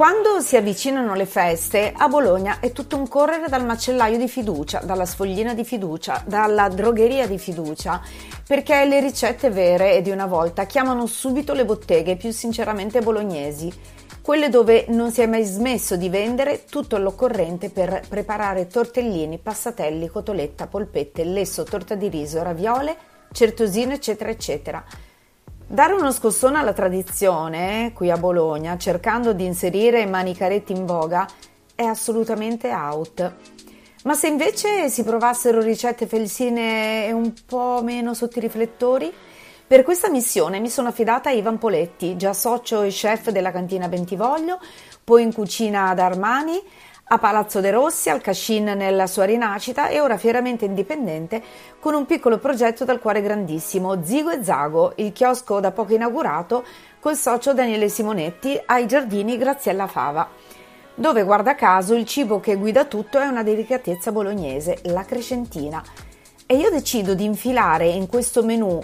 Quando si avvicinano le feste, a Bologna è tutto un correre dal macellaio di fiducia, dalla sfoglina di fiducia, dalla drogheria di fiducia, perché le ricette vere e di una volta chiamano subito le botteghe più sinceramente bolognesi, quelle dove non si è mai smesso di vendere tutto l'occorrente per preparare tortellini, passatelli, cotoletta, polpette, lesso, torta di riso, raviole, certosino, eccetera, eccetera. Dare uno scossone alla tradizione, qui a Bologna, cercando di inserire manicaretti in voga, è assolutamente out. Ma se invece si provassero ricette felsine un po' meno sotto i riflettori? Per questa missione mi sono affidata a Ivan Poletti, già socio e chef della cantina Bentivoglio, poi in cucina ad Armani, a Palazzo De Rossi, al Cascin nella sua rinascita e ora fieramente indipendente con un piccolo progetto dal cuore grandissimo, Zigo e Zago, il chiosco da poco inaugurato col socio Daniele Simonetti ai giardini Graziella Fava, dove guarda caso il cibo che guida tutto è una delicatezza bolognese, la crescentina. E io decido di infilare in questo menù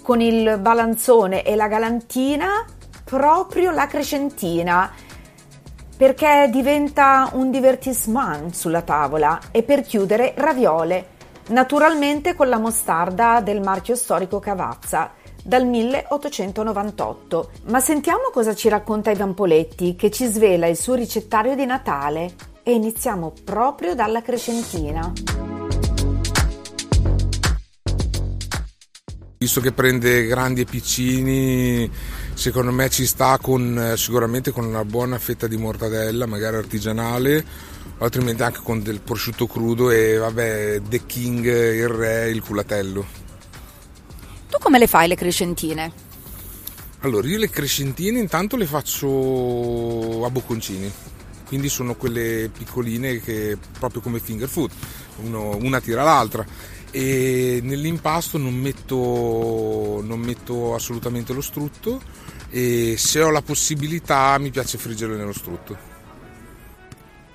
con il balanzone e la galantina proprio la crescentina perché diventa un divertissement sulla tavola e per chiudere raviole, naturalmente con la mostarda del marchio storico Cavazza dal 1898. Ma sentiamo cosa ci racconta Ivan Poletti che ci svela il suo ricettario di Natale e iniziamo proprio dalla Crescentina. Visto che prende grandi e piccini, secondo me ci sta con, sicuramente con una buona fetta di mortadella, magari artigianale, altrimenti anche con del prosciutto crudo e vabbè, The King, il re, il culatello. Tu come le fai le crescentine? Allora, io le crescentine intanto le faccio a bocconcini, quindi sono quelle piccoline che proprio come finger food, Uno, una tira l'altra e nell'impasto non metto, non metto assolutamente lo strutto e se ho la possibilità mi piace friggerlo nello strutto.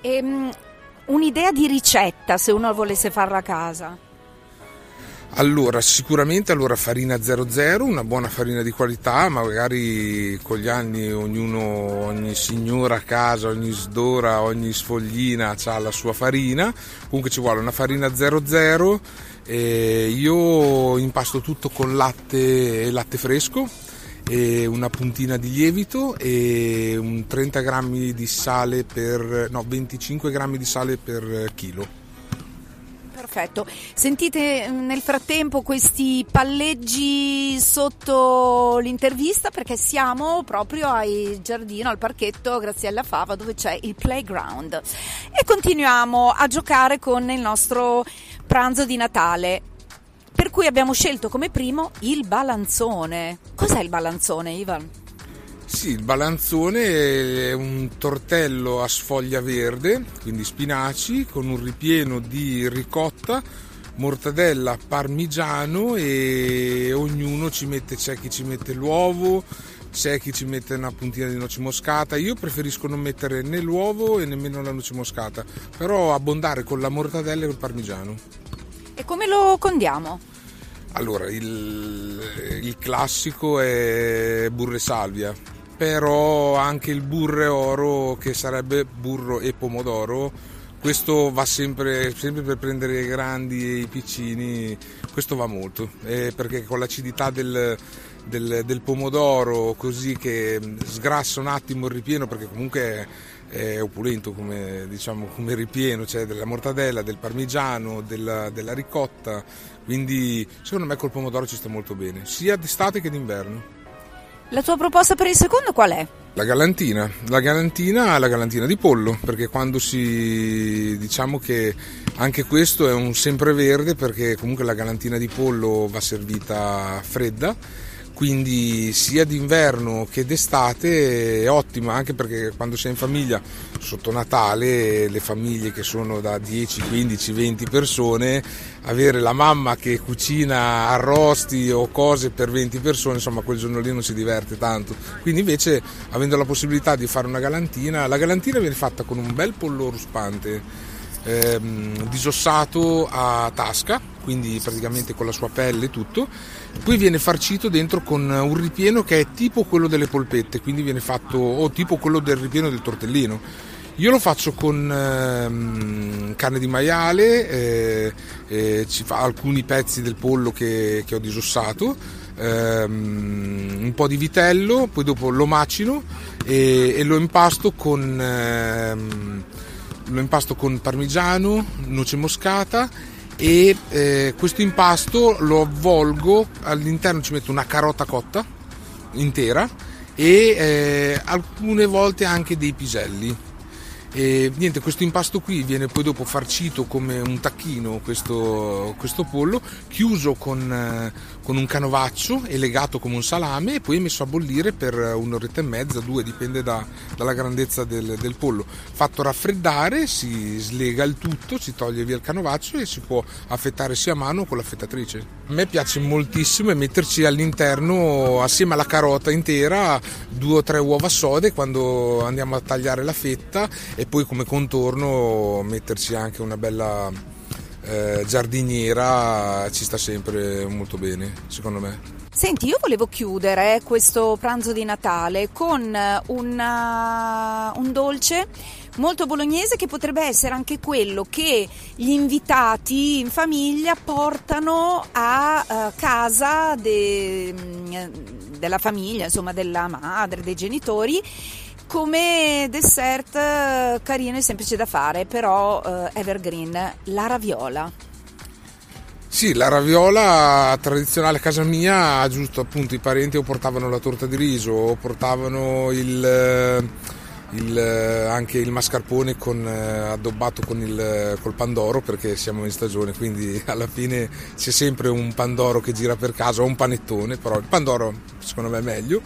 Ehm, un'idea di ricetta se uno volesse farla a casa? Allora, sicuramente allora farina 00, una buona farina di qualità, magari con gli anni ognuno, ogni signora a casa, ogni sdora, ogni sfoglina ha la sua farina, comunque ci vuole una farina 00, e io impasto tutto con latte e latte fresco, una puntina di lievito e un 30 grammi di sale per, no 25 grammi di sale per chilo. Perfetto. Sentite mm, nel frattempo questi palleggi sotto l'intervista perché siamo proprio al giardino, al parchetto Graziella Fava dove c'è il playground e continuiamo a giocare con il nostro pranzo di Natale. Per cui abbiamo scelto come primo il balanzone. Cos'è il balanzone, Ivan? Sì, il balanzone è un tortello a sfoglia verde, quindi spinaci, con un ripieno di ricotta, mortadella, parmigiano e ognuno ci mette, c'è chi ci mette l'uovo, c'è chi ci mette una puntina di noce moscata. Io preferisco non mettere né l'uovo e nemmeno la noce moscata, però abbondare con la mortadella e il parmigiano. Come lo condiamo? Allora, il, il classico è burro e salvia, però anche il burro e oro che sarebbe burro e pomodoro questo va sempre, sempre per prendere i grandi e i piccini questo va molto eh, perché con l'acidità del, del, del, pomodoro così che sgrassa un attimo il ripieno perché comunque è, opulento come, diciamo, come ripieno c'è cioè della mortadella, del parmigiano, della, della ricotta. Quindi secondo me col pomodoro ci sta molto bene sia d'estate che d'inverno. La tua proposta per il secondo qual è? La galantina, la galantina la galantina di pollo, perché quando si diciamo che anche questo è un sempreverde perché comunque la galantina di pollo va servita fredda, quindi sia d'inverno che d'estate è ottima anche perché quando sei in famiglia sotto Natale le famiglie che sono da 10, 15, 20 persone avere la mamma che cucina arrosti o cose per 20 persone insomma quel giorno lì non si diverte tanto. Quindi invece avendo la possibilità di fare una galantina la galantina viene fatta con un bel pollo ruspante ehm, disossato a tasca, quindi praticamente con la sua pelle e tutto. Poi viene farcito dentro con un ripieno che è tipo quello delle polpette, quindi viene fatto o tipo quello del ripieno del tortellino. Io lo faccio con ehm, carne di maiale, eh, eh, ci fa alcuni pezzi del pollo che, che ho disossato, ehm, un po' di vitello, poi dopo lo macino e, e lo impasto con ehm, lo impasto con parmigiano, noce moscata e eh, questo impasto lo avvolgo, all'interno ci metto una carota cotta intera e eh, alcune volte anche dei piselli e niente, questo impasto qui viene poi dopo farcito come un tacchino, questo, questo pollo, chiuso con, eh, con, un canovaccio e legato come un salame e poi messo a bollire per un'oretta e mezza, due, dipende da, dalla grandezza del, del, pollo. Fatto raffreddare, si slega il tutto, si toglie via il canovaccio e si può affettare sia a mano o con l'affettatrice. A me piace moltissimo metterci all'interno, assieme alla carota intera, due o tre uova sode quando andiamo a tagliare la fetta e poi come contorno metterci anche una bella eh, giardiniera ci sta sempre molto bene secondo me. Senti, io volevo chiudere questo pranzo di Natale con una, un dolce molto bolognese che potrebbe essere anche quello che gli invitati in famiglia portano a uh, casa de, della famiglia, insomma della madre, dei genitori come dessert eh, carino e semplice da fare, però uh, evergreen, la raviola. Sì, la raviola tradizionale a casa mia, giusto appunto i parenti o portavano la torta di riso o portavano il, eh, il, anche il mascarpone con, addobbato con il col pandoro perché siamo in stagione, quindi alla fine c'è sempre un pandoro che gira per casa o un panettone, però il pandoro secondo me è meglio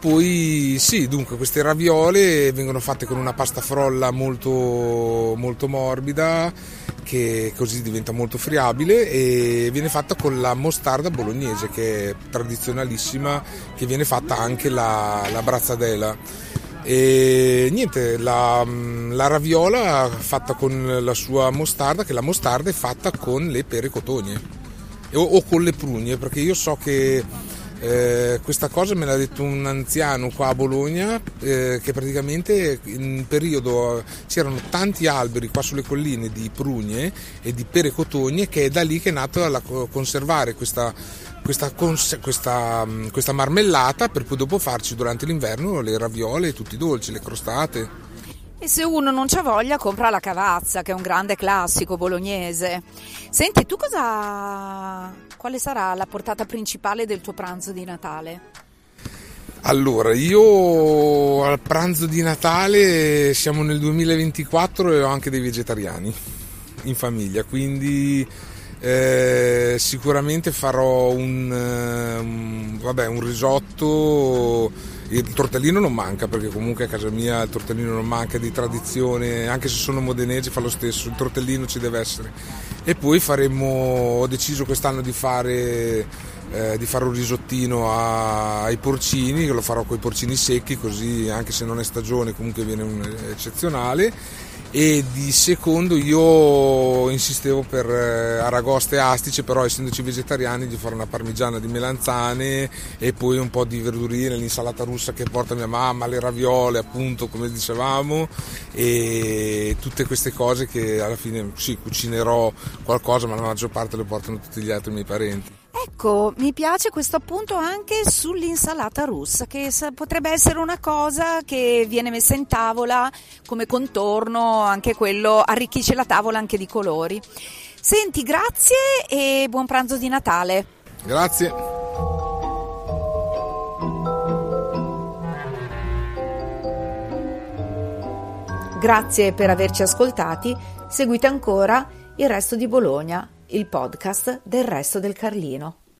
poi sì, dunque queste raviole vengono fatte con una pasta frolla molto, molto morbida che così diventa molto friabile e viene fatta con la mostarda bolognese che è tradizionalissima, che viene fatta anche la, la brazzadela. E niente, la, la, raviola fatta con la sua mostarda, che la mostarda è fatta con le pere cotogne o, o con le prugne, perché io so che eh, questa cosa me l'ha detto un anziano qua a Bologna eh, che praticamente in periodo c'erano tanti alberi qua sulle colline di prugne e di pere cotogne che è da lì che è nato a conservare questa, questa, questa, questa marmellata per poi dopo farci durante l'inverno le raviole, tutti i dolci, le crostate. E se uno non c'ha voglia, compra la cavazza, che è un grande classico bolognese. Senti, tu cosa. Quale sarà la portata principale del tuo pranzo di Natale? Allora, io al pranzo di Natale siamo nel 2024 e ho anche dei vegetariani in famiglia, quindi eh, sicuramente farò un, um, vabbè, un risotto il tortellino non manca perché comunque a casa mia il tortellino non manca di tradizione, anche se sono modenesi fa lo stesso, il tortellino ci deve essere. E poi faremo, ho deciso quest'anno di fare, eh, di fare un risottino ai porcini, lo farò con i porcini secchi così anche se non è stagione comunque viene un, eccezionale e di secondo io insistevo per eh, aragoste e astice però essendoci vegetariani di fare una parmigiana di melanzane e poi un po' di verdurine l'insalata russa che porta mia mamma le raviole appunto come dicevamo e tutte queste cose che alla fine sì cucinerò qualcosa ma la maggior parte le portano tutti gli altri miei parenti Ecco, mi piace questo appunto anche sull'insalata russa, che potrebbe essere una cosa che viene messa in tavola come contorno, anche quello arricchisce la tavola anche di colori. Senti, grazie e buon pranzo di Natale. Grazie. Grazie per averci ascoltati. Seguite ancora il resto di Bologna il podcast del resto del Carlino.